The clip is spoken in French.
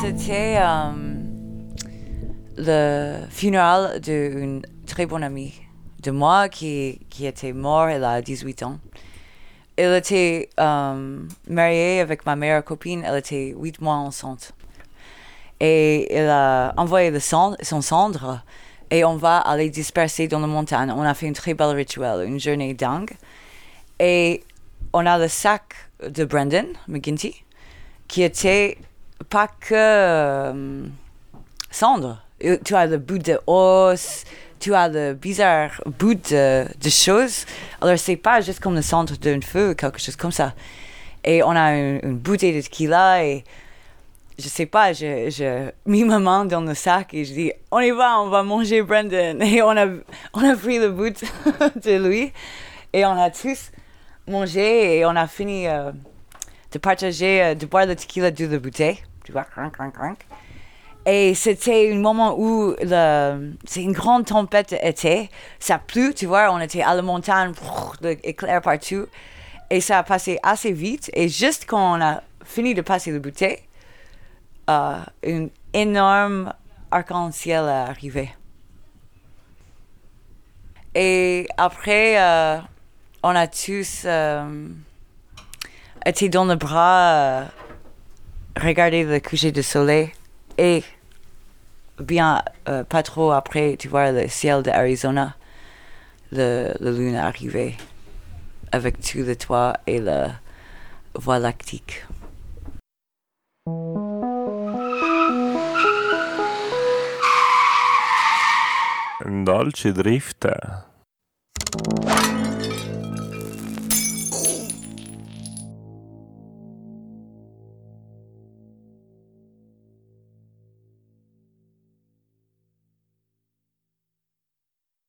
c'était euh, le funéral d'une très bonne amie de moi qui, qui était morte, elle a 18 ans. Elle était euh, mariée avec ma meilleure copine, elle était 8 mois enceinte. Et elle a envoyé le cendre, son cendre et on va aller disperser dans la montagne. On a fait une très belle rituel, une journée dingue. Et on a le sac de Brandon McGinty qui était pas que euh, cendre. Euh, Tu as le bout de os, tu as le bizarre bout de, choses. Alors, c'est pas juste comme le centre d'un feu, quelque chose comme ça. Et on a une, une bouteille de tequila et je sais pas, je, je mis ma main dans le sac et je dis, on y va, on va manger Brandon. Et on a, on a pris le bout de lui et on a tous mangé et on a fini euh, de partager, euh, de boire le tequila de la bouteille. Tu vois, crank, crank, crank. Et c'était un moment où le, c'est une grande tempête d'été. Ça plu, tu vois, on était à la montagne, l'éclair partout. Et ça a passé assez vite. Et juste quand on a fini de passer la bouteille, euh, un énorme arc-en-ciel est arrivé. Et après, euh, on a tous euh, été dans le bras, euh, regarder le coucher du soleil. Et bien, euh, pas trop après, tu vois, le ciel d'Arizona, le, la lune arrivée avec tout le toit et la voie lactique. Dolce drift.